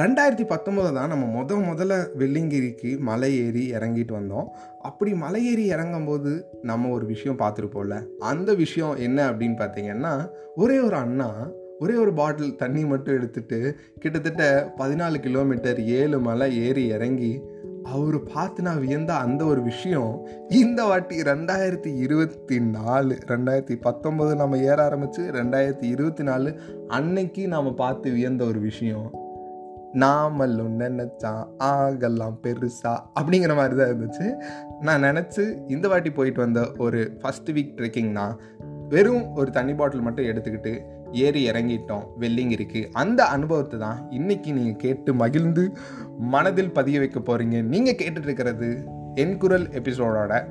ரெண்டாயிரத்தி பத்தொம்போது தான் நம்ம முத முதல்ல வெள்ளிங்கிரிக்கு மலை ஏறி இறங்கிட்டு வந்தோம். அப்படி மலை ஏறி இறங்கும்போது நம்ம ஒரு விஷயம் பார்த்துருப்போம்ல அந்த விஷயம் என்ன அப்படின்னு பார்த்தீங்கன்னா ஒரே ஒரு அண்ணா ஒரே ஒரு பாட்டில் தண்ணி மட்டும் எடுத்துட்டு கிட்டத்தட்ட பதினாலு கிலோமீட்டர் ஏழு மலை ஏறி இறங்கி அவர் பார்த்து நான் வியந்த அந்த ஒரு விஷயம் இந்த வாட்டி ரெண்டாயிரத்தி இருபத்தி நாலு ரெண்டாயிரத்தி பத்தொம்போது நம்ம ஏற ஆரம்பித்து ரெண்டாயிரத்தி இருபத்தி நாலு அன்னைக்கு நாம் பார்த்து வியந்த ஒரு விஷயம். நாமல்லும் நினச்சா ஆகலாம் பெருசா அப்படிங்கிற மாதிரி தான் இருந்துச்சு. நான் நினச்சி இந்த வாட்டி போயிட்டு வந்த ஒரு ஃபஸ்ட் வீக் ட்ரெக்கிங்னா வெறும் ஒரு தண்ணி பாட்டில் மட்டும் எடுத்துக்கிட்டு ஏறி இறங்கிட்டோம். வெல்லிங் இருக்குது அந்த அனுபவத்தை தான் இன்றைக்கி நீங்கள் கேட்டு மகிழ்ந்து மனதில் பதிய வைக்க போகிறீங்க நீங்கள் கேட்டுட்ருக்கிறது என் குரல் எபிசோடோட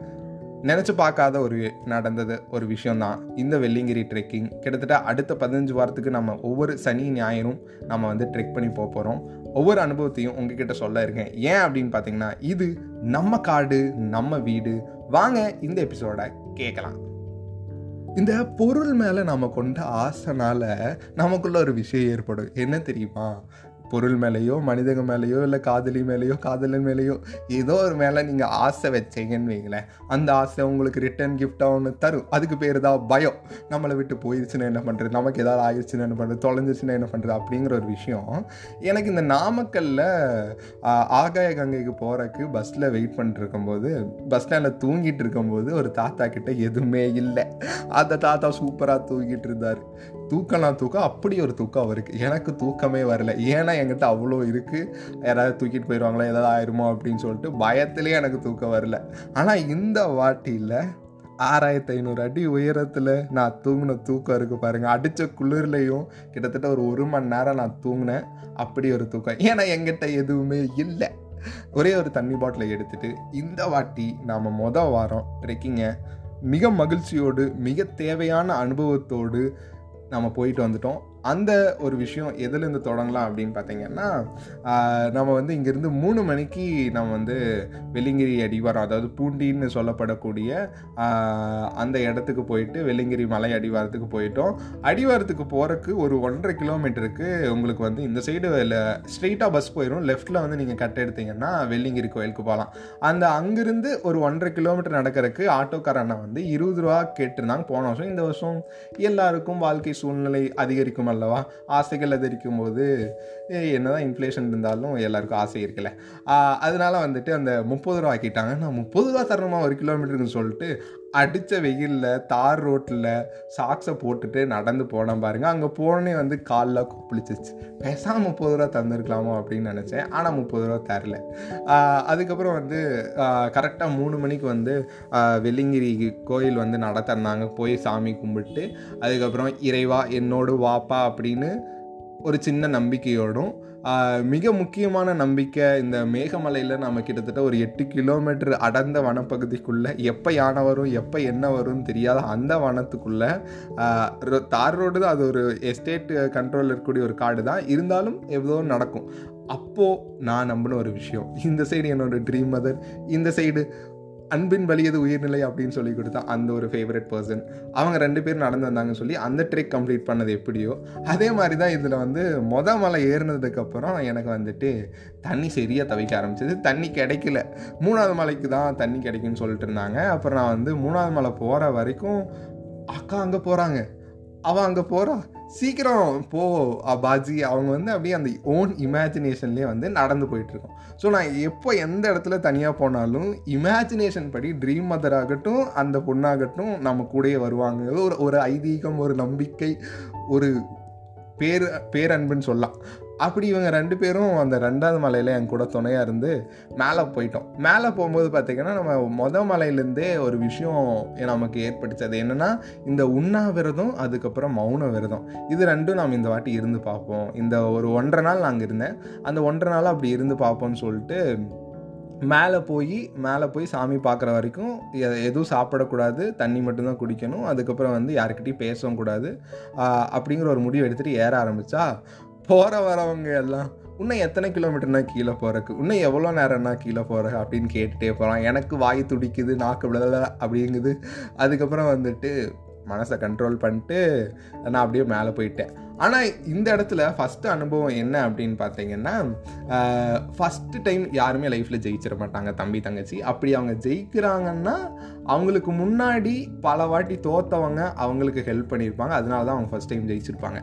நினச்சி பார்க்காத ஒரு நடந்தது ஒரு விஷயந்தான் இந்த வெள்ளிங்கிரி ட்ரெக்கிங் கிட்டத்தட்ட அடுத்த பதினஞ்சு வாரத்துக்கு நம்ம ஒவ்வொரு சனி ஞாயிறும் நம்ம வந்து ட்ரெக் பண்ணி போக போகிறோம் ஒவ்வொரு அனுபவத்தையும் உங்ககிட்ட சொல்ல இருக்கேன். ஏன் அப்படின்னு பார்த்தீங்கன்னா இது நம்ம காடு நம்ம வீடு. வாங்க இந்த எபிசோட கேட்கலாம். இந்த பொருள் மேலே நம்ம கொண்ட ஆசைனால நமக்குள்ள ஒரு விஷயம் ஏற்படும். என்ன தெரியுமா? பொருள் மேலேயோ மனிதங்க மேலேயோ இல்லை காதலி மேலேயோ காதலன் மேலேயோ ஏதோ ஒரு மேலே நீங்கள் ஆசை வச்சீங்கன்னு வைங்களேன். அந்த ஆசை உங்களுக்கு ரிட்டர்ன் கிஃப்டாக ஒன்று தரும். அதுக்கு பேர் தான் பயம். நம்மளை விட்டு போயிடுச்சுன்னா என்ன பண்ணுறது நமக்கு ஏதாவது ஆயிடுச்சுன்னா என்ன பண்ணுறது தொலைஞ்சிச்சுன்னா என்ன பண்ணுறது அப்படிங்கிற ஒரு விஷயம். எனக்கு இந்த நாமக்கல்லில் ஆகாய கங்கைக்கு போகிறக்கு பஸ்ஸில் வெயிட் பண்ணிட்டு இருக்கும்போது பஸ் ஸ்டாண்டில் தூங்கிட்டு இருக்கும்போது ஒரு தாத்தா கிட்ட எதுவுமே இல்லை. அந்த தாத்தா சூப்பராக தூங்கிட்டு இருந்தார். தூக்கம்னா தூக்கம் அப்படி ஒரு தூக்கம் அவருக்கு. எனக்கு தூக்கமே வரல. ஏன்னா என்கிட்ட அவ்வளோ இருக்குது யாராவது தூக்கிட்டு போயிடுவாங்களா ஏதாவது ஆயிருமோ? அப்படின்னு சொல்லிட்டு பயத்துலேயே எனக்கு தூக்கம் வரல. ஆனால் இந்த வாட்டியில் ஆறாயிரத்தி ஐநூறு அடி உயரத்தில் நான் தூங்கின தூக்கம் இருக்குது பாருங்கள் அடித்த குளிர்லையும் கிட்டத்தட்ட ஒரு ஒரு மணி நேரம் நான் தூங்கினேன். அப்படி ஒரு தூக்கம். ஏன்னா என்கிட்ட எதுவுமே இல்லை. ஒரே ஒரு தண்ணி பாட்டிலை எடுத்துகிட்டு இந்த வாட்டி நாம் மொதல் வாரம் ட்ரெக்கிங்கை மிக மகிழ்ச்சியோடு மிக தேவையான அனுபவத்தோடு நம்ம போயிட்டு வந்துட்டோம். அந்த ஒரு விஷயம் எதுலேருந்து தொடங்கலாம் அப்படின்னு பார்த்தீங்கன்னா நம்ம வந்து இங்கேருந்து மூணு மணிக்கு நம்ம வந்து வெள்ளிங்கிரி அடிவாரம் அதாவது பூண்டின்னு சொல்லப்படக்கூடிய அந்த இடத்துக்கு போயிட்டு வெள்ளிங்கிரி மலை அடிவாரத்துக்கு போயிட்டோம். அடிவாரத்துக்கு போகிறக்கு ஒரு ஒன்றரை கிலோமீட்டருக்கு உங்களுக்கு வந்து இந்த சைடு ஸ்ட்ரெயிட்டாக பஸ் போயிடும். லெஃப்ட்டில் வந்து நீங்கள் கட் எடுத்தீங்கன்னா வெள்ளிங்கிரி கோயிலுக்கு போகலாம். அந்த அங்கேருந்து ஒரு ஒன்றரை கிலோமீட்டர் நடக்கிறதுக்கு ஆட்டோக்கார வந்து இருபது ரூபா கேட்டிருந்தாங்க போன வருஷம். இந்த வருஷம் எல்லாருக்கும் வாழ்க்கை சூழ்நிலை அதிகரிக்கும் அல்லவா ஆசைகள் அதிகரிக்கும் போது என்னதான் இன்ஃப்ளேஷன் இருந்தாலும் எல்லாருக்கும் ஆசை இருக்குல்ல. அதனால வந்துட்டு அந்த முப்பது ரூபா ஆக்கிட்டாங்க. நான் முப்பது ரூபா தரணுமா? ஒரு கிலோமீட்டருக்குன்னு சொல்லிட்டு அடித்த வெயிலில் தார் ரோட்டில் சாக்ஸை போட்டுட்டு நடந்து போனேன் பாருங்கள் அங்கே போனே வந்து காலில் கொப்பளிச்சிச்சு பேசாமல் முப்பது ரூபா தந்துருக்கலாமோ அப்படின்னு நினச்சேன். ஆனால் முப்பது ரூபா தரல. அதுக்கப்புறம் வந்து கரெக்டாக மூணு மணிக்கு வந்து வெள்ளிங்கிரி கோயில் வந்து நடத்திருந்தாங்க போய் சாமி கும்பிட்டு அதுக்கப்புறம் இறைவா என்னோடு வாப்பா அப்படின்னு ஒரு சின்ன நம்பிக்கையோடும் மிக முக்கியமான நம்பிக்கை இந்த மேகமலையில் நம்ம கிட்டத்தட்ட ஒரு எட்டு கிலோமீட்டர் அடர்ந்த வனப்பகுதிக்குள்ளே எப்போ யானை வரும் எப்போ என்ன வரும்னு தெரியாத அந்த வனத்துக்குள்ளே தார் ரோடு அது ஒரு எஸ்டேட் கண்ட்ரோலில் இருக்கக்கூடிய ஒரு காடு தான். இருந்தாலும் எவ்வளோ நடக்கும். அப்போது நான் நம்பின ஒரு விஷயம் இந்த சைடு என்னோடய ட்ரீம் மதர் இந்த சைடு அன்பின் வலியது உயிர்நிலை அப்படின்னு சொல்லி கொடுத்தா அந்த ஒரு ஃபேவரட் பர்சன் அவங்க ரெண்டு பேரும் நடந்து வந்தாங்கன்னு சொல்லி அந்த ட்ரெக் கம்ப்ளீட் பண்ணது எப்படியோ அதே மாதிரி தான் இதில் வந்து மொத மலை ஏறினதுக்கப்புறம் எனக்கு வந்துட்டு தண்ணி சரியாக தவிக்க ஆரம்பிச்சது. தண்ணி கிடைக்கல. மூணாவது மலைக்கு தான் தண்ணி கிடைக்குன்னு சொல்லிட்டு இருந்தாங்க. அப்புறம் நான் வந்து மூணாவது மலை போகிற வரைக்கும் அக்கா அங்கே போகிறாங்க அவன் அங்கே போகிறா சீக்கிரம் போ பாஜி. அவங்க வந்து அப்படியே அந்த ஓன் இமேஜினேஷன்லேயே வந்து நடந்து போயிட்டுருக்கோம். ஸோ நான் எப்போ எந்த இடத்துல தனியாக போனாலும் இமேஜினேஷன் படி ட்ரீம் மதர் ஆகட்டும் அந்த பொண்ணாகட்டும் நம்ம கூடயே வருவாங்க. ஒரு ஒரு ஐதீகம் ஒரு நம்பிக்கை ஒரு பேர் பேரன்புன்னு சொல்லலாம். அப்படி இவங்க ரெண்டு பேரும் அந்த ரெண்டாவது மலையில் என் கூட துணையாக இருந்து மேலே போயிட்டோம். மேலே போகும்போது பார்த்திங்கன்னா நம்ம மொத மலையிலேருந்தே ஒரு விஷயம் நமக்கு ஏற்படுத்தது அது என்னென்னா இந்த உண்ணாவிரதம் அதுக்கப்புறம் மௌன விரதம் இது ரெண்டும் நாம் இந்த வாட்டி இருந்து பார்ப்போம். இந்த ஒரு ஒன்றரை நாள் நாங்கள் இருந்தேன். அந்த ஒன்றரை நாள் அப்படி இருந்து பார்ப்போம்னு சொல்லிட்டு மேலே போய் மேலே போய் சாமி பார்க்குற வரைக்கும் எதுவும் சாப்பிடக்கூடாது. தண்ணி மட்டும்தான் குடிக்கணும். அதுக்கப்புறம் வந்து யாருக்கிட்டையும் பேசவும் கூடாது. அப்படிங்கிற ஒரு முடிவு எடுத்துகிட்டு ஏற ஆரம்பித்தா போகிற வரவங்க எல்லாம் இன்னும் எத்தனை கிலோமீட்டர்னா கீழே போகிறக்கு இன்னும் எவ்வளோ நேரம்னா கீழே போகிற அப்படின்னு கேட்டுகிட்டே போகிறான் எனக்கு வாய் துடிக்குது நாக்கு விடல அப்படிங்குது. அதுக்கப்புறம் வந்துட்டு மனசை கண்ட்ரோல் பண்ணிட்டு நான் அப்படியே மேலே போயிட்டேன். ஆனால் இந்த இடத்துல ஃபஸ்ட்டு அனுபவம் என்ன அப்படின்னு பார்த்தீங்கன்னா ஃபஸ்ட்டு டைம் யாருமே லைஃப்பில் ஜெயிச்சிட மாட்டாங்க தம்பி தங்கச்சி. அப்படி அவங்க ஜெயிக்கிறாங்கன்னா அவங்களுக்கு முன்னாடி பல வாட்டி தோத்தவங்க அவங்களுக்கு ஹெல்ப் பண்ணியிருப்பாங்க. அதனால தான் அவங்க ஃபஸ்ட் டைம் ஜெயிச்சிருப்பாங்க.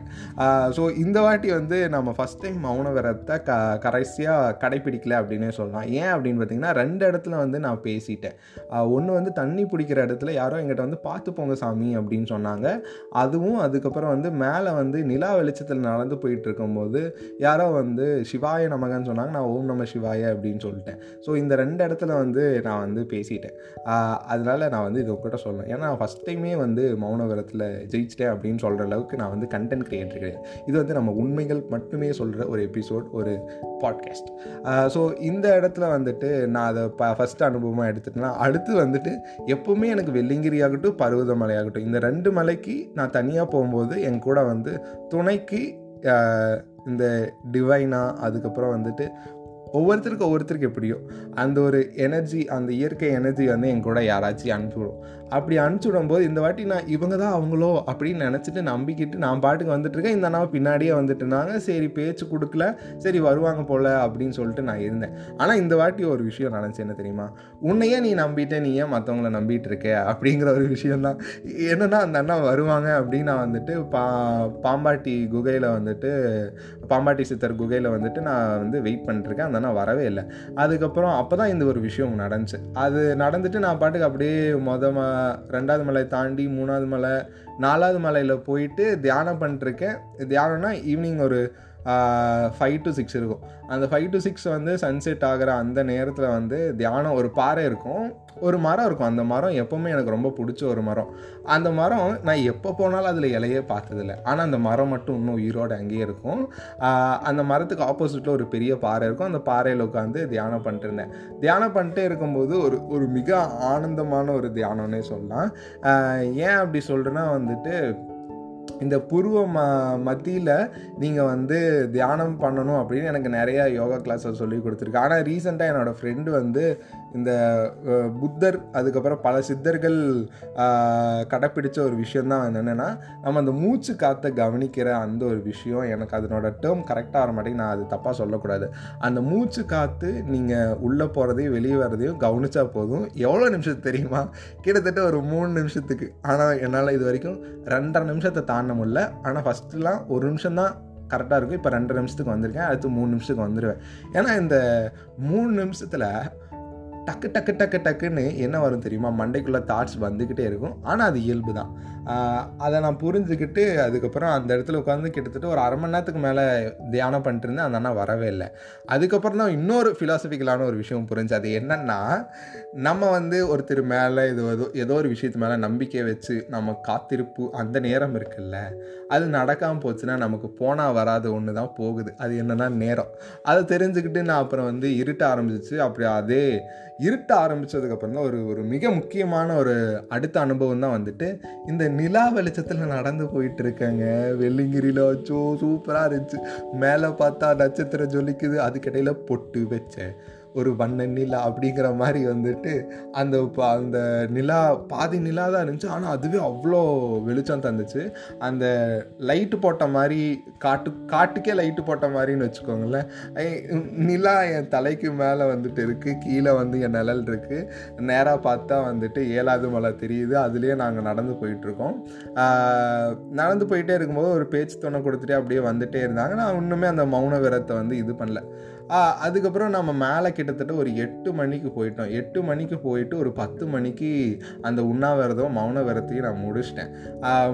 ஸோ இந்த வாட்டி வந்து நம்ம ஃபஸ்ட் டைம் மௌன விரத்தை க கடைசியாக கடைப்பிடிக்கல அப்படின்னே சொல்லலாம். ஏன் அப்படின்னு பார்த்தீங்கன்னா ரெண்டு இடத்துல வந்து நான் பேசிட்டேன். ஒன்று வந்து தண்ணி பிடிக்கிற இடத்துல யாரோ எங்கிட்ட வந்து பார்த்து போங்க சாமி அப்படின்னு சொன்னாங்க. அதுவும் அதுக்கப்புறம் வந்து மேலே வந்து நில வெளிச்சத்தில் நடந்து போயிட்டு இருக்கும்போது யாரோ வந்து சிவாய நமகன்னு சொன்னாங்க நான் ஓம் நம சிவாய அப்படின்னு சொல்லிட்டேன். ஸோ இந்த ரெண்டு இடத்துல வந்து நான் வந்து பேசிட்டேன். அதனால நான் வந்து இது கூட சொல்லணும். ஏன்னா ஃபஸ்ட் டைமே வந்து மௌன விரத்தில் ஜெயிச்சிட்டேன் அப்படின்னு சொல்கிற அளவுக்கு நான் வந்து கண்டென்ட் கிரியேட்டர் கிடையாது. இது வந்து நம்ம உண்மைகள் மட்டுமே சொல்கிற ஒரு எபிசோட் ஒரு பாட்காஸ்ட் ஸோ இந்த இடத்துல வந்துட்டு நான் அதை ப ஃபஸ்ட் அனுபவமாக எடுத்துட்டேன்னா அடுத்து வந்துட்டு எப்போவுமே எனக்கு வெள்ளிங்கிரி ஆகட்டும் பருவதமலை ஆகட்டும் இந்த ரெண்டு மலைக்கு நான் தனியாக போகும்போது என் கூட வந்து துணைக்கு இந்த டிவைனா அதுக்கப்புறம் வந்துட்டு ஒவ்வொருத்தருக்கு ஒவ்வொருத்தருக்கு எப்படியோ அந்த ஒரு எனர்ஜி அந்த இயற்கை எனர்ஜி வந்து என் கூட யாராச்சும் அனுப்பிவிடும். அப்படி அனுப்பிச்சி விடும்போது இந்த வாட்டி நான் இவங்க தான் அவங்களோ அப்படின்னு நினச்சிட்டு நம்பிக்கிட்டு நான் பாட்டுக்கு வந்துட்டுருக்கேன். இந்த அண்ணாவை பின்னாடியே வந்துட்டுனாங்க சரி பேச்சு கொடுக்கல. சரி வருவாங்க போல் அப்படின்னு சொல்லிட்டு நான் இருந்தேன். ஆனால் இந்த வாட்டி ஒரு விஷயம் நினச்சி என்ன தெரியுமா? உன்னையே நீ நம்பிட்டே நீ ஏன் மற்றவங்கள நம்பிட்டு இருக்க? அப்படிங்கிற ஒரு விஷயந்தான் என்னென்னா அந்த அண்ணா வருவாங்க அப்படின்னு நான் வந்துட்டு பா பாம்பாட்டி குகையில் வந்துட்டு பாம்பாட்டி சித்தர் குகையில் வந்துட்டு நான் வந்து வெயிட் பண்ணிட்டுருக்கேன். அந்த அண்ணா வரவே இல்லை. அதுக்கப்புறம் அப்போ தான் இந்த ஒரு விஷயம் நடந்துச்சு. அது நடந்துட்டு நான் பாட்டுக்கு அப்படியே மொதமாக ரெண்டாவது மலை தாண்டி மூணாவது மலை நாலாவது மலையில் போயிட்டு தியானம் பண்ணிட்டுருக்கேன் தியானம்னா ஈவினிங் ஒரு ஃபைவ் டு சிக்ஸ் இருக்கும். அந்த ஃபைவ் டு சிக்ஸ் வந்து சன்செட் ஆகிற அந்த நேரத்தில் வந்து தியானம் ஒரு பாறை இருக்கும். ஒரு மரம் இருக்கும். அந்த மரம் எப்போவுமே எனக்கு ரொம்ப பிடிச்ச ஒரு மரம். அந்த மரம் நான் எப்போ போனாலும் அதில் இலையே பார்த்ததில்ல. ஆனால் அந்த மரம் மட்டும் இன்னும் உயிரோடு அங்கேயே இருக்கும். அந்த மரத்துக்கு ஆப்போசிட்டில் ஒரு பெரிய பாறை இருக்கும். அந்த பாறையில் உட்காந்து தியானம் பண்ணிட்டு இருந்தேன். தியானம் பண்ணிட்டே இருக்கும்போது ஒரு ஒரு மிக ஆனந்தமான ஒரு தியானம்னே சொல்லலாம். ஏன் அப்படி சொல்கிறேன்னா வந்துட்டு இந்த புருவ ம மத்தியில் நீங்கள் வந்து தியானம் பண்ணணும் அப்படின்னு எனக்கு நிறையா யோகா கிளாஸில் சொல்லி கொடுத்துருக்கு. ஆனால் ரீசெண்டாக என்னோடய ஃப்ரெண்டு வந்து இந்த புத்தர் அதுக்கப்புறம் பல சித்தர்கள் கடைப்பிடிச்ச ஒரு விஷயந்தான் என்னென்னா நம்ம அந்த மூச்சு காற்றை கவனிக்கிற அந்த ஒரு விஷயம் எனக்கு அதனோட டேர்ம் கரெக்டாக வர மாட்டேங்குது. நான் அது தப்பாக சொல்லக்கூடாது. அந்த மூச்சு காற்று நீங்கள் உள்ளே போகிறதையும் வெளியே வர்றதையும் கவனித்தா போதும். எவ்வளோ நிமிஷத்துக்கு தெரியுமா? கிட்டத்தட்ட ஒரு மூணு நிமிஷத்துக்கு. ஆனால் என்னால் இது வரைக்கும் ரெண்டரை நிமிஷத்தை தாண்ட பண்ண முடியல. ஆனால் ஃபஸ்ட்டுலாம் ஒரு நிமிஷம் தான் கரெக்டாக இருக்கும். இப்போ ரெண்டு நிமிஷத்துக்கு வந்திருக்கேன். அடுத்து மூணு நிமிஷத்துக்கு வந்துடுவேன் ஏன்னா இந்த மூணு நிமிஷத்தில் டக்கு டக்கு டக்கு டக்குன்னு என்ன வரும் தெரியுமா? மண்டைக்குள்ளே தாட்ஸ் வந்துக்கிட்டே இருக்கும். ஆனால் அது இயல்பு தான். அதை நான் புரிஞ்சுக்கிட்டு அதுக்கப்புறம் அந்த இடத்துல உட்காந்து கிட்டத்தட்ட ஒரு அரை மணி நேரத்துக்கு மேலே தியானம் பண்ணிட்டு இருந்தேன். அந்த அண்ணா வரவே இல்லை. அதுக்கப்புறம் தான் இன்னொரு ஃபிலாசபிக்கலான ஒரு விஷயம் புரிஞ்சு அது என்னென்னா நம்ம வந்து ஒருத்தர் மேலே இது ஏதோ ஏதோ ஒரு விஷயத்து மேலே நம்பிக்கை வச்சு நம்ம காத்திருப்பு அந்த நேரம் இருக்குல்ல அது நடக்காமல் போச்சுன்னா நமக்கு போனால் வராத ஒன்று தான் போகுது. அது என்னென்னா நேரம். அதை தெரிஞ்சுக்கிட்டு நான் அப்புறம் வந்து இருட்ட ஆரம்பிச்சிச்சு. அப்படி அதே இருட்ட ஆரம்பித்ததுக்கப்புறம் தான் ஒரு ஒரு மிக முக்கியமான ஒரு அடுத்த அனுபவம் தான் வந்துட்டு இந்த நிலா வெளிச்சத்தில் நடந்து போயிட்டு இருக்கேங்க வெள்ளிங்கிரியில் வச்சோ சூப்பராக இருந்துச்சு. மேலே பார்த்தா நட்சத்திரம் ஜொலிக்குது. அதுக்கிடையில் பொட்டு வச்சேன். ஒரு வண்ண நிலா அப்படிங்கிற மாதிரி வந்துட்டு அந்த அந்த நிலா பாதி நிலா தான் இருந்துச்சு. ஆனால் அதுவே அவ்வளோ வெளிச்சம் தந்துச்சு. அந்த லைட்டு போட்ட மாதிரி காட்டு காட்டுக்கே லைட்டு போட்ட மாதிரின்னு வச்சுக்கோங்களேன். நிலா என் தலைக்கு மேலே வந்துட்டு இருக்குது கீழே வந்து என் நிழல் இருக்குது நேராக பார்த்தா வந்துட்டு ஏழாவது மலை தெரியுது. அதுலேயே நாங்கள் நடந்து போயிட்டுருக்கோம். நடந்து போயிட்டே இருக்கும்போது ஒரு பேச்சு துணை கொடுத்துட்டே அப்படியே வந்துட்டே இருந்தாங்க. நான் இன்னுமே அந்த மௌன விரத்தை வந்து இது பண்ணல. அதுக்கப்புறம் நம்ம மேலே கிட்ட கிட்டத்தட்ட ஒரு எட்டு மணிக்கு போயிட்டோம். எட்டு மணிக்கு போயிட்டு ஒரு பத்து மணிக்கு அந்த உண்ணாவிரதம் மௌன விரத்தையும் நான் முடிச்சிட்டேன்.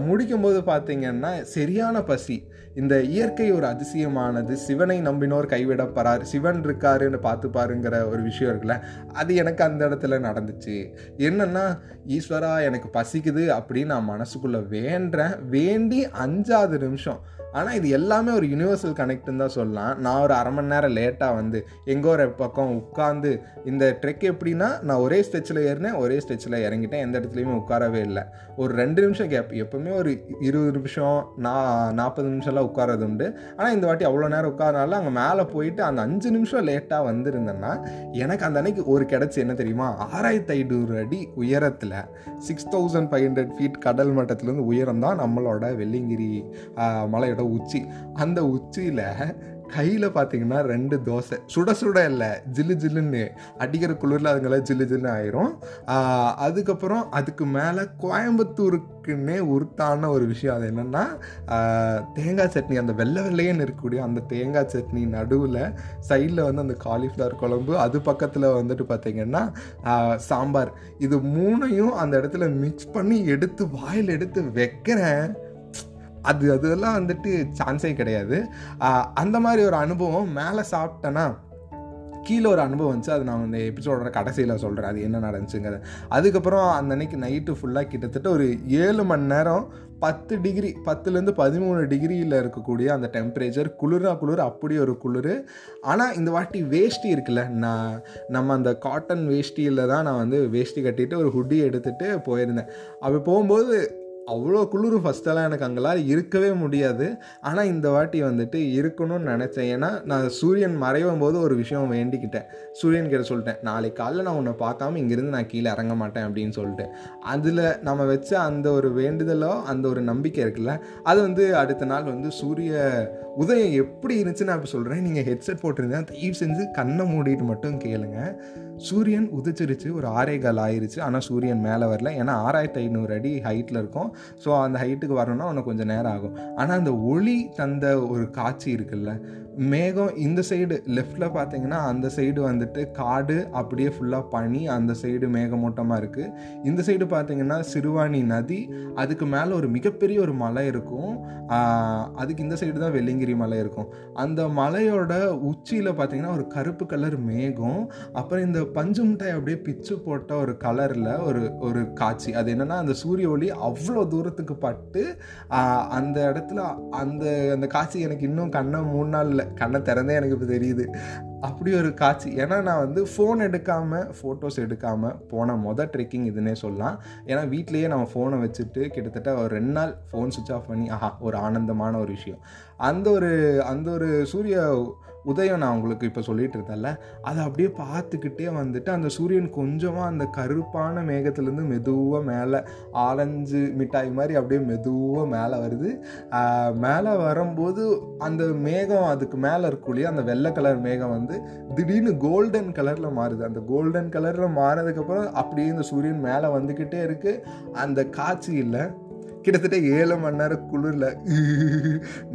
முடிக்கும்போது பார்த்தீங்கன்னா சரியான பசி. இந்த இயற்கை ஒரு அதிசயமானது. சிவனை நம்பினோர் கைவிடப்பறார். சிவன் இருக்காருன்னு பார்த்து பாருங்கிற ஒரு விஷயம் இருக்குல்ல அது எனக்கு அந்த இடத்துல நடந்துச்சு. என்னன்னா ஈஸ்வரா எனக்கு பசிக்குது அப்படின்னு நான் மனசுக்குள்ளே வேண்டுறேன் வேண்டி அஞ்சாவது நிமிஷம் ஆனால் இது எல்லாமே ஒரு யூனிவர்சல் கனெக்ட்னு தான் சொல்லலாம். நான் ஒரு அரை மணி நேரம் லேட்டாக வந்து எங்கோ ஒரு பக்கம் உட்காந்து இந்த ட்ரெக் எப்படின்னா நான் ஒரே ஸ்டெச்சில் ஏறினேன் ஒரே ஸ்டெச்சில் இறங்கிட்டேன். எந்த இடத்துலையுமே உட்காரவே இல்லை. ஒரு ரெண்டு நிமிஷம் கேப் எப்போவுமே ஒரு இருபது நிமிஷம் நான் நாற்பது நிமிஷம்லாம் உட்காரது உண்டு. ஆனால் இந்த வாட்டி அவ்வளோ நேரம் உட்காரனால அங்கே மேலே போயிட்டு அந்த அஞ்சு நிமிஷம் லேட்டாக வந்திருந்தேன்னா எனக்கு அந்த அன்னைக்கு ஒரு கிடச்சி என்ன தெரியுமா? ஆறாயிரத்தி ஐநூறு அடி உயரத்தில் six thousand five hundred feet கடல் மட்டத்துலேருந்து உயரம் தான் நம்மளோட வெள்ளிங்கிரி மலையோட உச்சி. அந்த உச்சியில் கையில் பார்த்தீங்கன்னா ரெண்டு தோசை. சுட சுட இல்லை ஜில்லு ஜில்லுன்னு. அடிக்கிற குளிரில் அதுங்களாம் ஜில்லு ஜில்லுன்னு ஆயிரும். அதுக்கப்புறம் அதுக்கு மேலே கோயம்புத்தூருக்குன்னே உருத்தான ஒரு விஷயம் அது என்னென்னா தேங்காய் சட்னி. அந்த வெள்ளை வெள்ளையன்னு இருக்கக்கூடிய அந்த தேங்காய் சட்னி நடுவில் சைடில் வந்து அந்த காலிஃப்ளவர் குழம்பு அது பக்கத்தில் வந்துட்டு பார்த்தீங்கன்னா சாம்பார். இது மூணையும் அந்த இடத்துல மிக்ஸ் பண்ணி எடுத்து வாயில் எடுத்து வைக்கிறேன். அது அதெல்லாம் வந்துட்டு சான்ஸே கிடையாது. அந்த மாதிரி ஒரு அனுபவம் மேலே சாப்பிட்டேன்னா கீழே ஒரு அனுபவம் வந்துச்சு. அது நான் இந்த எபிசோடோட கடைசியில் சொல்கிறேன் அது என்ன நடந்துச்சுங்கிறது. அதுக்கப்புறம் அந்த அன்னைக்கு நைட்டு ஃபுல்லாக கிட்டத்தட்ட ஒரு ஏழு மணி நேரம் பத்து டிகிரி பத்துலேருந்து பதிமூணு டிகிரியில் இருக்கக்கூடிய அந்த டெம்பரேச்சர் குளிராக குளிர் அப்படி ஒரு குளிர். ஆனால் இந்த வாட்டி வேஷ்டி இருக்குல்ல நான் நம்ம அந்த காட்டன் வேஷ்டியில் தான் நான் வந்து வேஷ்டி கட்டிட்டு ஒரு ஹுட்டி எடுத்துகிட்டு போயிருந்தேன். அப்படி போகும்போது அவ்வளோ குளிர் ஃபஸ்ட்டெல்லாம் எனக்கு அங்கெல்லாம் இருக்கவே முடியாது. ஆனால் இந்த வாட்டி வந்துட்டு இருக்கணும்னு நினச்சேன். ஏன்னா நான் சூரியன் மறைவும் போது ஒரு விஷயம் வேண்டிக்கிட்டேன். சூரியன் கிட்ட சொல்லிட்டேன் நாளைக்கு காலைல நான் உன்னை பார்க்காம இங்கேருந்து நான் கீழே இறங்க மாட்டேன் அப்படின்னு சொல்லிட்டு. அதில் நம்ம வச்ச அந்த ஒரு வேண்டுதலோ அந்த ஒரு நம்பிக்கை இருக்குல்ல அது வந்து அடுத்த நாள் வந்து சூரிய உதயம் எப்படி இருந்துச்சு நான் இப்போ சொல்கிறேன் நீங்கள் ஹெட்செட் போட்டிருந்தேன் தயவு செஞ்சு கண்ணை மூடிட்டு மட்டும் கேளுங்க. சூரியன் உதிச்சிருச்சு ஒரு ஆறே கால் ஆயிருச்சு. ஆனால் சூரியன் மேலே வரல. ஏன்னா ஆறாயிரத்தி ஐநூறு அடி ஹைட்டில் இருக்கும். ஸோ அந்த ஹைட்டுக்கு வரணும்னா உனக்கு கொஞ்சம் நேரம் ஆகும். ஆனால் அந்த ஒளி தந்த ஒரு காட்சி இருக்குல்ல மேகம் இந்த சைடு லெஃப்டில் பார்த்தீங்கன்னா அந்த சைடு வந்துட்டு காடு அப்படியே ஃபுல்லாக பனி அந்த சைடு மேகமூட்டமாக இருக்குது இந்த சைடு பார்த்தீங்கன்னா சிறுவாணி நதி அதுக்கு மேலே ஒரு மிகப்பெரிய ஒரு மலை இருக்கும். அதுக்கு இந்த சைடு தான் வெள்ளிங்கிரி மலை இருக்கும். அந்த மலையோட உச்சியில் பார்த்தீங்கன்னா ஒரு கருப்பு கலர் மேகம். அப்புறம் இந்த பஞ்சு மிட்டாய் அப்படியே பிச்சு போட்ட ஒரு கலரில் ஒரு ஒரு காட்சி. அது என்னென்னா அந்த சூரிய ஒளி அவ்வளோ தூரத்துக்கு பட்டு அந்த இடத்துல அந்த அந்த காட்சி எனக்கு இன்னும் கண்ணை மூணு நாள் இல்லை கண்ணை திறந்தே எனக்கு இப்போ தெரியுது. அப்படி ஒரு காட்சி. ஏன்னா நான் வந்து ஃபோன் எடுக்காமல் ஃபோட்டோஸ் எடுக்காமல் போன மொதல் ட்ரெக்கிங் இதுன்னே சொல்லலாம். ஏன்னா வீட்லேயே நம்ம ஃபோனை வச்சுட்டு கிட்டத்தட்ட ஒரு ரெண்டு நாள் ஃபோன் சுவிச் ஆஃப் பண்ணி ஆஹா ஒரு ஆனந்தமான ஒரு விஷயம். அந்த ஒரு அந்த ஒரு சூரிய உதயம் நான் உங்களுக்கு இப்போ சொல்லிட்டு இருந்தேன்ல அதை அப்படியே பார்த்துக்கிட்டே வந்துட்டு அந்த சூரியன் கொஞ்சமாக அந்த கருப்பான மேகத்துலேருந்து மெதுவாக மேலே ஆரஞ்சு மிட்டாய் மாதிரி அப்படியே மெதுவாக மேலே வருது. மேலே வரும்போது அந்த மேகம் அதுக்கு மேலே இருக்கக்கூடிய அந்த வெள்ளை கலர் மேகம் வந்து திடீர்னு கோல்டன் கலரில் மாறுது. அந்த கோல்டன் கலரில் மாறதுக்கப்புறம் அப்படியே இந்த சூரியன் மேலே வந்துக்கிட்டே இருக்குது அந்த காட்சி இல்லை. கிட்டத்தட்ட ஏழு மணி நேரம் குளிரில்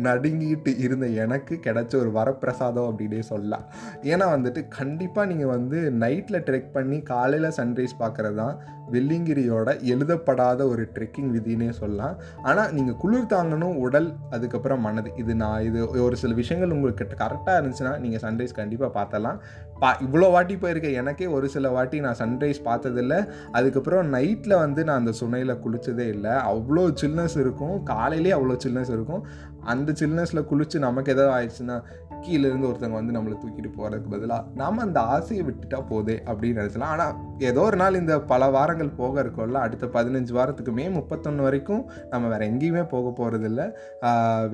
நடுங்கிட்டு இருந்த எனக்கு கிடைச்ச ஒரு வரப்பிரசாதம் அப்படின்னே சொல்லலாம். ஏன்னா வந்துட்டு கண்டிப்பாக நீங்கள் வந்து நைட்டில் ட்ரெக் பண்ணி காலையில் சன்ரைஸ் பார்க்குறது தான் வெள்ளிங்கிரியோட எழுதப்படாத ஒரு ட்ரெக்கிங் விதினே சொல்லலாம். ஆனால் நீங்கள் குளிர் தாங்கணும் உடல் அதுக்கப்புறம் மனது. இது நான் இது ஒரு சில விஷயங்கள் உங்களுக்கு கரெக்டாக இருந்துச்சுன்னா நீங்கள் சன்ரைஸ் கண்டிப்பாக பார்த்தலாம் பா இவ்வளோ வாட்டி போயிருக்க எனக்கே ஒரு சில வாட்டி நான் சன்ரைஸ் பார்த்ததில்ல. அதுக்கப்புறம் நைட்டில் வந்து நான் அந்த சுனையில் குளித்ததே இல்லை. அவ்வளோ சில்னஸ் இருக்கும். காலையிலே அவ்வளோ சில்னஸ் இருக்கும். அந்த சில்னஸில் குளிச்சு நமக்கு எதாவது ஆயிடுச்சுன்னா கீழே இருந்து ஒருத்தவங்க வந்து நம்மளை தூக்கிட்டு போகிறதுக்கு பதிலாக நாம் அந்த ஆசையை விட்டுட்டா போதே அப்படின்னு நினச்சலாம். ஆனால் ஏதோ ஒரு நாள் இந்த பல வாரங்கள் போக இருக்கோம்ல அடுத்த பதினஞ்சு வாரத்துக்கு மே முப்பத்தொன்று வரைக்கும் நம்ம வேறு எங்கேயுமே போக போகிறதில்ல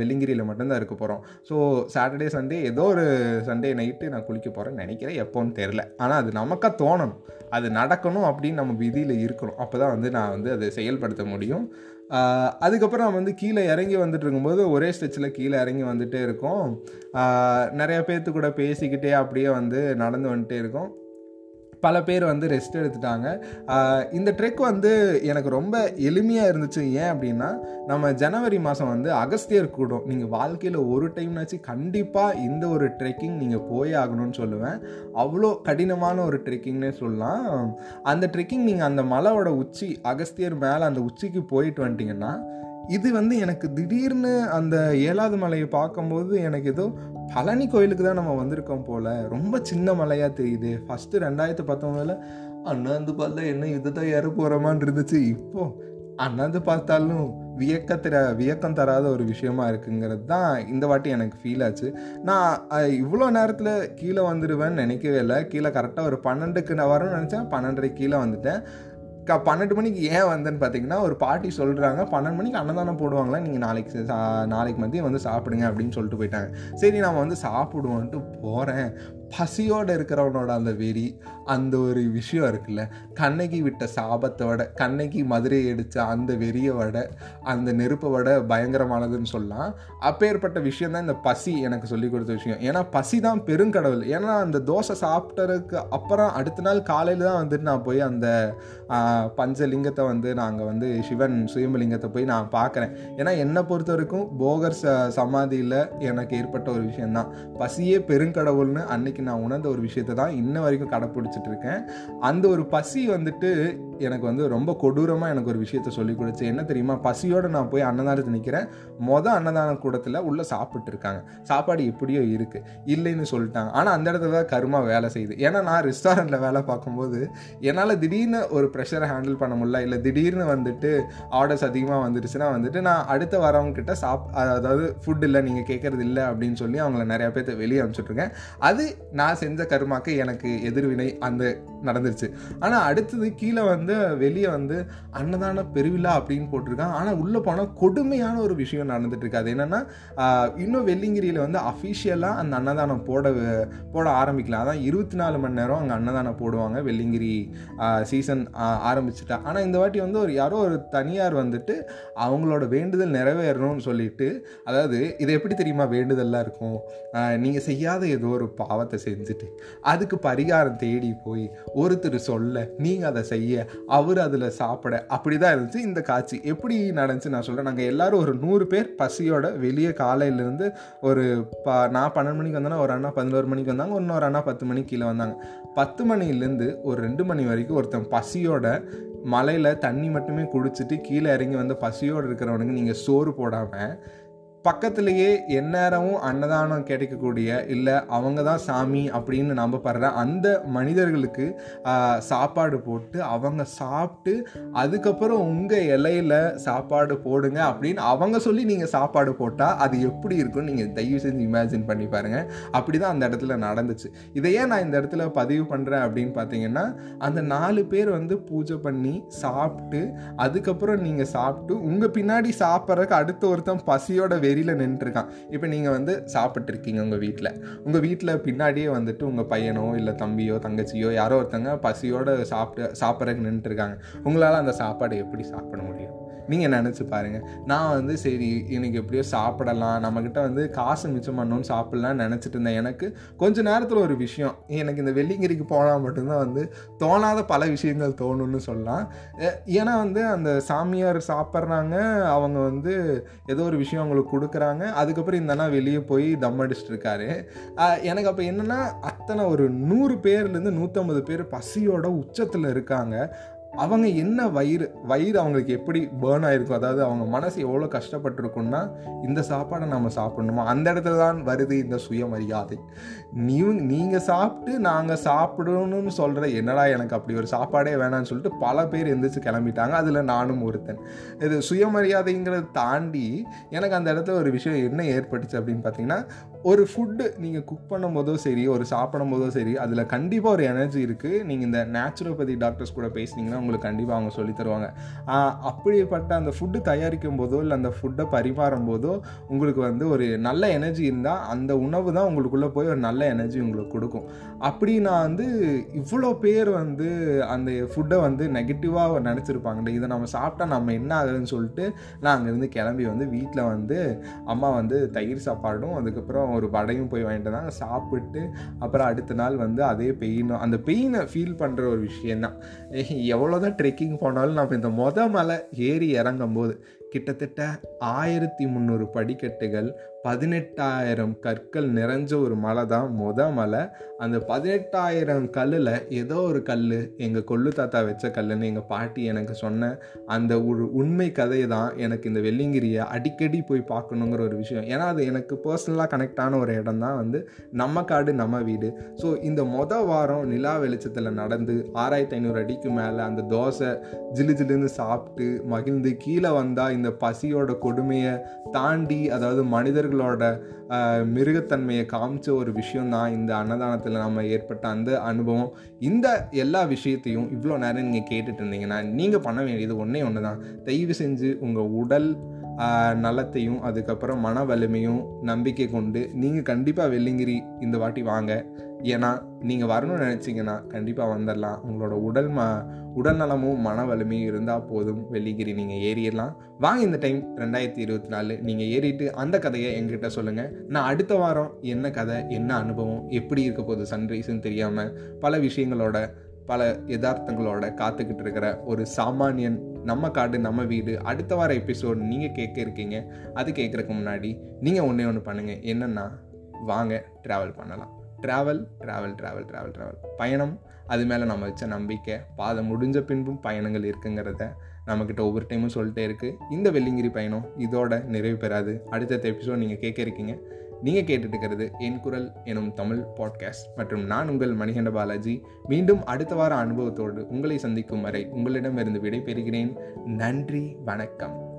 வெள்ளிங்கிரியில் மட்டும்தான் இருக்க போகிறோம் ஸோ சாட்டர்டே சண்டே ஏதோ ஒரு சண்டே நைட்டு நான் குளிக்க போகிறேன்னு நினைக்கிறேன். எப்போன்னு தெரில ஆனால் அது நமக்காக தோணணும். அது நடக்கணும் அப்படின்னு நம்ம விதியில் இருக்கணும். அப்போ தான் வந்து நான் வந்து அதை செயல்படுத்த முடியும். அதுக்கப்புறம் நம்ம வந்து கீழே இறங்கி வந்துட்டு இருக்கும்போது ஒரே ஸ்டெச்சில் கீழே இறங்கி வந்துகிட்டே இருக்கோம். நிறைய பேர்த்து கூட பேசிக்கிட்டே அப்படியே வந்து நடந்து வந்துட்டே இருக்கோம். பல பேர் வந்து ரெஸ்ட் எடுத்துட்டாங்க. இந்த ட்ரெக் வந்து எனக்கு ரொம்ப எளிமையாக இருந்துச்சு. ஏன் அப்படின்னா நம்ம ஜனவரி மாதம் வந்து அகஸ்தியர் கூடும். நீங்கள் வாழ்க்கையில் ஒரு டைம்னாச்சு கண்டிப்பாக இந்த ஒரு ட்ரெக்கிங் நீங்கள் போய் ஆகணும்னு சொல்லுவேன். அவ்வளோ கடினமான ஒரு ட்ரெக்கிங்னே சொல்லலாம். அந்த ட்ரெக்கிங் நீங்கள் அந்த மலையோட உச்சி அகஸ்தியர் மேலே அந்த உச்சிக்கு போயிட்டு வந்துட்டிங்கன்னா இது வந்து எனக்கு திடீர்னு அந்த ஏழாவது மலையை பார்க்கும்போது எனக்கு ஏதோ பழனி கோயிலுக்கு தான் நம்ம வந்திருக்கோம் போல். ரொம்ப சின்ன மலையாக தெரியுது. ஃபஸ்ட்டு ரெண்டாயிரத்து பத்தொம்பதில் அண்ணாந்து பார்த்தா என்ன இதுதான் ஏற போகிறோமான் இருந்துச்சு. இப்போது அண்ணாந்து பார்த்தாலும் வியக்கத்திர வியக்கம் தராத ஒரு விஷயமா இருக்குங்கிறது தான் இந்த வாட்டி எனக்கு ஃபீல் ஆச்சு. நான் இவ்வளோ நேரத்தில் கீழே வந்துடுவேன்னு நினைக்கவே இல்லை. கீழே கரெக்டாக ஒரு பன்னெண்டுக்கு நான் வரணும்னு நினச்சேன். பன்னெண்டரை கீழே வந்துட்டேன். க பன்னெண்டு மணிக்கு ஏன் வந்தேன்னு பார்த்தீங்கன்னா ஒரு பாட்டி சொல்கிறாங்க பன்னெண்டு மணிக்கு அன்னதானம் போடுவாங்களா நீங்கள் நாளைக்கு சா- நாளைக்கு மதியம் வந்து சாப்பிடுங்க அப்படின்னு சொல்லிட்டு போயிட்டாங்க. சரி நான் வந்து சாப்பிடுவோன்ட்டு போகிறேன் பசியோடு இருக்கிறவனோட அந்த வெறி அந்த ஒரு விஷயம் இருக்குல்ல கண்ணகி விட்ட சாபத்தை விட கண்ணகி மதுரையை அடித்த அந்த வெறியை விட அந்த நெருப்பை விட பயங்கரமானதுன்னு சொல்லலாம். அப்பேற்பட்ட விஷயம் தான் இந்த பசி எனக்கு சொல்லி கொடுத்த விஷயம். ஏன்னா பசி தான் பெருங்கடவுள் ஏன்னா அந்த தோசை சாப்பிட்டதுக்கு அப்புறம் அடுத்த நாள் காலையில் தான் வந்துட்டு நான் போய் அந்த பஞ்சலிங்கத்தை வந்து நாங்கள் வந்து சிவன் சுயம்பலிங்கத்தை போய் நான் பார்க்குறேன். ஏன்னா என்னை பொறுத்த வரைக்கும் போகர் ச சமாதியில் எனக்கு ஏற்பட்ட ஒரு விஷயந்தான் பசியே பெருங்கடவுள்னு அன்னைக்கு நான் உணர்ந்த ஒரு விஷயத்தை தான் இன்ன வரைக்கும் கடைப்பிடிச்சிட்டு இருக்கேன். அந்த ஒரு பசி வந்துட்டு எனக்கு வந்து ரொம்ப கொடூரமாக எனக்கு ஒரு விஷயத்த சொல்லி கொடுத்து என்ன தெரியுமா? பசியோடு நான் போய் அன்னதானத்தை நிற்கிறேன் மொதல் அன்னதான கூடத்தில் உள்ளே சாப்பிட்டு இருக்காங்க. சாப்பாடு எப்படியோ இருக்குது இல்லைன்னு சொல்லிட்டாங்க. ஆனால் அந்த இடத்துல தான் கருமா வேலை செய்யுது. ஏன்னா நான் ரெஸ்டாரண்ட்டில் வேலை பார்க்கும்போது என்னால் திடீர்னு ஒரு ப்ரெஷரை ஹேண்டில் பண்ண முடியல. இல்லை திடீர்னு வந்துட்டு ஆர்டர்ஸ் அதிகமாக வந்துடுச்சுன்னா வந்துட்டு நான் அடுத்த வரவங்கக்கிட்ட சாப் அதாவது ஃபுட் இல்லை நீங்கள் கேட்குறது இல்லை அப்படின்னு சொல்லி அவங்கள நிறையா பேர்த்த வெளியே அனுப்பிச்சுட்ருக்கேன். அது நான் செஞ்ச கருமாக்கு எனக்கு எதிர்வினை அந்த நடந்துருச்சு. ஆனால் அடுத்தது கீழே வந்து வந்து வெளியே வந்து அன்னதான பெருவிழா அப்படின்னு போட்டிருக்கான் ஆனால் உள்ளே போனால் கொடுமையான ஒரு விஷயம் நடந்துட்டு இருக்கு அது என்னென்னா இன்னும் வெள்ளிங்கிரியில் வந்து அஃபிஷியலாக அந்த அன்னதானம் போட போட ஆரம்பிக்கலாம் அதான் இருபத்தி நாலு மணி நேரம் அங்கே அன்னதானம் போடுவாங்க வெள்ளிங்கிரி சீசன் ஆரம்பிச்சுட்டா. ஆனால் இந்த வாட்டி வந்து ஒரு யாரோ ஒரு தனியார் வந்துட்டு அவங்களோட வேண்டுதல் நிறைவேறணும்னு சொல்லிட்டு அதாவது இது எப்படி தெரியுமா? வேண்டுதல்லாம் இருக்கும். நீங்கள் செய்யாத ஏதோ ஒரு பாவத்தை செஞ்சுட்டு அதுக்கு பரிகாரம் தேடி போய் ஒருத்தர் சொல்ல நீங்கள் அதை செய்ய அவர் அதில் சாப்பிட அப்படி தான் இருந்துச்சு. இந்த காட்சி எப்படி நடந்துச்சு நான் சொல்கிறேன் நாங்கள் எல்லோரும் ஒரு நூறு பேர் பசியோட வெளியே காலையிலேருந்து ஒரு ப நான் பன்னெண்டு மணிக்கு வந்தோன்னா ஒரு அண்ணா பதினோரு மணிக்கு வந்தாங்க இன்னொரு அண்ணா பத்து மணிக்கு கீழே வந்தாங்க. பத்து மணிலேருந்து ஒரு ரெண்டு மணி வரைக்கும் ஒருத்தன் பசியோட மலையில் தண்ணி மட்டுமே குடிச்சிட்டு கீழே இறங்கி வந்து பசியோடு இருக்கிறவனுக்கு நீங்கள் சோறு போடாமல் பக்கத்துலேயே எந்நேரமும் அன்னதானம் கிடைக்கக்கூடிய இல்லை அவங்க தான் சாமி அப்படின்னு நம்பப்படுற அந்த மனிதர்களுக்கு சாப்பாடு போட்டு அவங்க சாப்பிட்டு அதுக்கப்புறம் உங்கள் இலையில் சாப்பாடு போடுங்க அப்படின்னு அவங்க சொல்லி நீங்கள் சாப்பாடு போட்டால் அது எப்படி இருக்கும்னு நீங்கள் தயவு செஞ்சு இமேஜின் பண்ணி பாருங்கள் அப்படி தான் அந்த இடத்துல நடந்துச்சு. இதையே நான் இந்த இடத்துல பதிவு பண்ணுறேன் அப்படின்னு பார்த்தீங்கன்னா அந்த நாலு பேர் வந்து பூஜை பண்ணி சாப்பிட்டு அதுக்கப்புறம் நீங்கள் சாப்பிட்டு உங்கள் பின்னாடி சாப்பிட்றதுக்கு அடுத்த ஒருத்தன் பசியோட வெறியில் நின்றுருக்கான். இப்போ நீங்கள் வந்து சாப்பிட்ருக்கீங்க உங்கள் வீட்டில் உங்கள் வீட்டில் பின்னாடியே வந்துட்டு உங்கள் பையனோ இல்லை தம்பியோ தங்கச்சியோ யாரோ ஒருத்தங்க பசியோடு சாப்பிட்டு சாப்பிட்றதுக்கு நின்றுருக்காங்க. உங்களால் அந்த சாப்பாடை எப்படி சாப்பிட முடியும்? நீங்கள் நினச்சி பாருங்கள் நான் வந்து சரி எனக்கு எப்படியோ சாப்பிடலாம். நம்மக்கிட்ட வந்து காசு மிச்சம் பண்ணணும்னு சாப்பிட்லான்னு நினச்சிட்டு இருந்தேன். எனக்கு கொஞ்ச நேரத்தில் ஒரு விஷயம். எனக்கு இந்த வெள்ளிங்கிரிக்கு போனால் மட்டும்தான் வந்து தோணாத பல விஷயங்கள் தோணும்னு சொல்லலாம். ஏன்னா வந்து அந்த சாமியார் சாப்பிட்றாங்க. அவங்க வந்து ஏதோ ஒரு விஷயம் அவங்களுக்கு கொடுக்குறாங்க. அதுக்கப்புறம் இந்த அண்ணா வெளியே போய் தம் அடிச்சிட்டு இருக்காரு எனக்கு அப்போ என்னென்னா அத்தனை ஒரு நூறு பேர்லேருந்து நூற்றம்பது பேர் பசியோட உச்சத்தில் இருக்காங்க. அவங்க என்ன வயிறு வயிறு அவங்களுக்கு எப்படி பேர்ன் ஆகிருக்கும் அதாவது அவங்க மனசு எவ்வளோ கஷ்டப்பட்டிருக்குன்னா இந்த சாப்பாடை நம்ம சாப்பிடணுமா? அந்த இடத்துல தான் வருது இந்த சுயமரியாதை. நீ நீங்கள் சாப்பிட்டு நாங்கள் சாப்பிடணும்னு சொல்கிற என்னடா எனக்கு அப்படி ஒரு சாப்பாடே வேணாம்னு சொல்லிட்டு பல பேர் எந்திரிச்சு கிளம்பிட்டாங்க. அதில் நானும் ஒருத்தன். இது சுயமரியாதைங்கிறத தாண்டி எனக்கு அந்த இடத்துல ஒரு விஷயம் என்ன ஏற்பட்டுச்சு அப்படின்னு பார்த்தீங்கன்னா ஒரு ஃபுட்டு நீங்கள் குக் பண்ணும் போதோ சரி ஒரு சாப்பிடும் போதோ சரி அதில் கண்டிப்பாக ஒரு எனர்ஜி இருக்குது நீங்கள் இந்த நேச்சுரோபதி டாக்டர்ஸ் கூட பேசுனீங்கன்னா உங்களுக்கு கண்டிப்பாக அவங்க சொல்லி தருவாங்க. அப்படிப்பட்ட அந்த ஃபுட்டு தயாரிக்கும் போதோ இல்லை அந்த ஃபுட்டை பரிமாறும் போதோ உங்களுக்கு வந்து ஒரு நல்ல எனர்ஜி இருந்தால் அந்த உணவு தான் உங்களுக்குள்ளே போய் ஒரு நல்ல எனர்ஜி உங்களுக்கு கொடுக்கும். அப்படி நான் வந்து இவ்வளோ பேர் வந்து அந்த ஃபுட்டை வந்து நெகட்டிவாக நினச்சிருப்பாங்க இதை நம்ம சாப்பிட்டா நம்ம என்ன ஆகுதுன்னு சொல்லிட்டு நான் அங்கேருந்து கிளம்பி வந்து வீட்டில் வந்து அம்மா வந்து தயிர் சாப்பாடும் அதுக்கப்புறம் ஒரு வடையும் போய் வாங்கிட்டு தான் சாப்பிட்டு அப்புறம் அடுத்த நாள் வந்து அதே பெயினும் அந்த பெயினை ஃபீல் பண்ணுற ஒரு விஷயந்தான் எவ்வளோ தான் ட்ரெக்கிங் போனாலும் நம்ம இந்த மொதல் மலை ஏறி இறங்கும் போது கிட்டத்தட்ட ஆயிரத்தி முந்நூறு படிக்கட்டுகள் பதினெட்டாயிரம் கற்கள் நிறைஞ்ச ஒரு மலை தான் மொத மலை. அந்த பதினெட்டாயிரம் கல்லில் ஏதோ ஒரு கல் எங்கள் கொள்ளு தாத்தா வச்ச கல்லுன்னு எங்கள் பாட்டி எனக்கு சொன்ன அந்த ஒரு உண்மை கதையை தான் எனக்கு இந்த வெள்ளிங்கிரியை அடிக்கடி போய் பார்க்கணுங்கிற ஒரு விஷயம். ஏன்னா அது எனக்கு பர்சனலாக கனெக்டான ஒரு இடம் தான் வந்து நம்ம காடு நம்ம வீடு. ஸோ இந்த மொத வாரம் நிலா வெளிச்சத்தில் நடந்து ஆறாயிரத்தி ஐநூறு அடிக்கு மேலே அந்த தோசை ஜிலு ஜிலுன்னு சாப்பிட்டு மகிழ்ந்து கீழே வந்தால் இந்த இந்த பசியோட கொடுமையை தாண்டி அதாவது மனிதர்களோட மிருகத்தன்மையை காமிச்ச ஒரு விஷயம் தான் இந்த அன்னதானத்தில் நம்ம ஏற்பட்ட அந்த அனுபவம். இந்த எல்லா விஷயத்தையும் இவ்வளோ நேரம் நீங்கள் கேட்டுட்டு இருந்தீங்கன்னா நீங்கள் பண்ண வேண்டியது ஒன்றே ஒன்று தான் தயவு செஞ்சு உங்கள் உடல் நலத்தையும் அதுக்கப்புறம் மன வலிமையும் நம்பிக்கை கொண்டு நீங்கள் கண்டிப்பாக வெள்ளிங்கிரி இந்த வாட்டி வாங்க. ஏன்னா நீங்கள் வரணும்னு நினச்சிங்கன்னா கண்டிப்பாக வந்துடலாம் உங்களோட உடல் ம உடல்நலமும் மன வலிமையும் இருந்தால் போதும். வெள்ளிங்கிரி நீங்கள் ஏறிடலாம். வாங்க இந்த டைம் ரெண்டாயிரத்தி இருபத்தி நாலு. நீங்கள் ஏறிட்டு அந்த கதையை எங்கிட்ட சொல்லுங்கள் நான் அடுத்த வாரம் என்ன கதை என்ன அனுபவம் எப்படி இருக்க போகுது சன்ரைஸ்ன்னு தெரியாமல் பல விஷயங்களோட பல யதார்த்தங்களோட காத்துக்கிட்டு இருக்கிற ஒரு சாமானியன் நம்ம காடு நம்ம வீடு அடுத்த வார எபிசோட் நீங்கள் கேட்க இருக்கீங்க. அது கேட்குறதுக்கு முன்னாடி நீங்கள் ஒன்றே ஒன்று பண்ணுங்கள் என்னென்னா வாங்க ட்ராவல் பண்ணலாம். Travel travel travel travel travel பயணம் அது மேலே நம்ம வச்ச நம்பிக்கை பாதை முடிஞ்ச பின்பும் பயணங்கள் இருக்குங்கிறத நம்மக்கிட்ட ஒவ்வொரு டைமும் சொல்லிட்டே இருக்குது இந்த வெள்ளிங்கிரி பயணம் இதோட நிறைவு பெறாது. அடுத்தடுத்த எபிசோட் நீங்கள் கேட்க இருக்கீங்க. நீங்கள் கேட்டுட்டு இருக்கிறது என் குரல் எனும் தமிழ் பாட்காஸ்ட் மற்றும் நான் உங்கள் மணிகண்ட பாலாஜி. மீண்டும் அடுத்த வார அனுபவத்தோடு உங்களை சந்திக்கும் வரை உங்களிடமிருந்து விடைபெறுகிறேன். நன்றி வணக்கம்.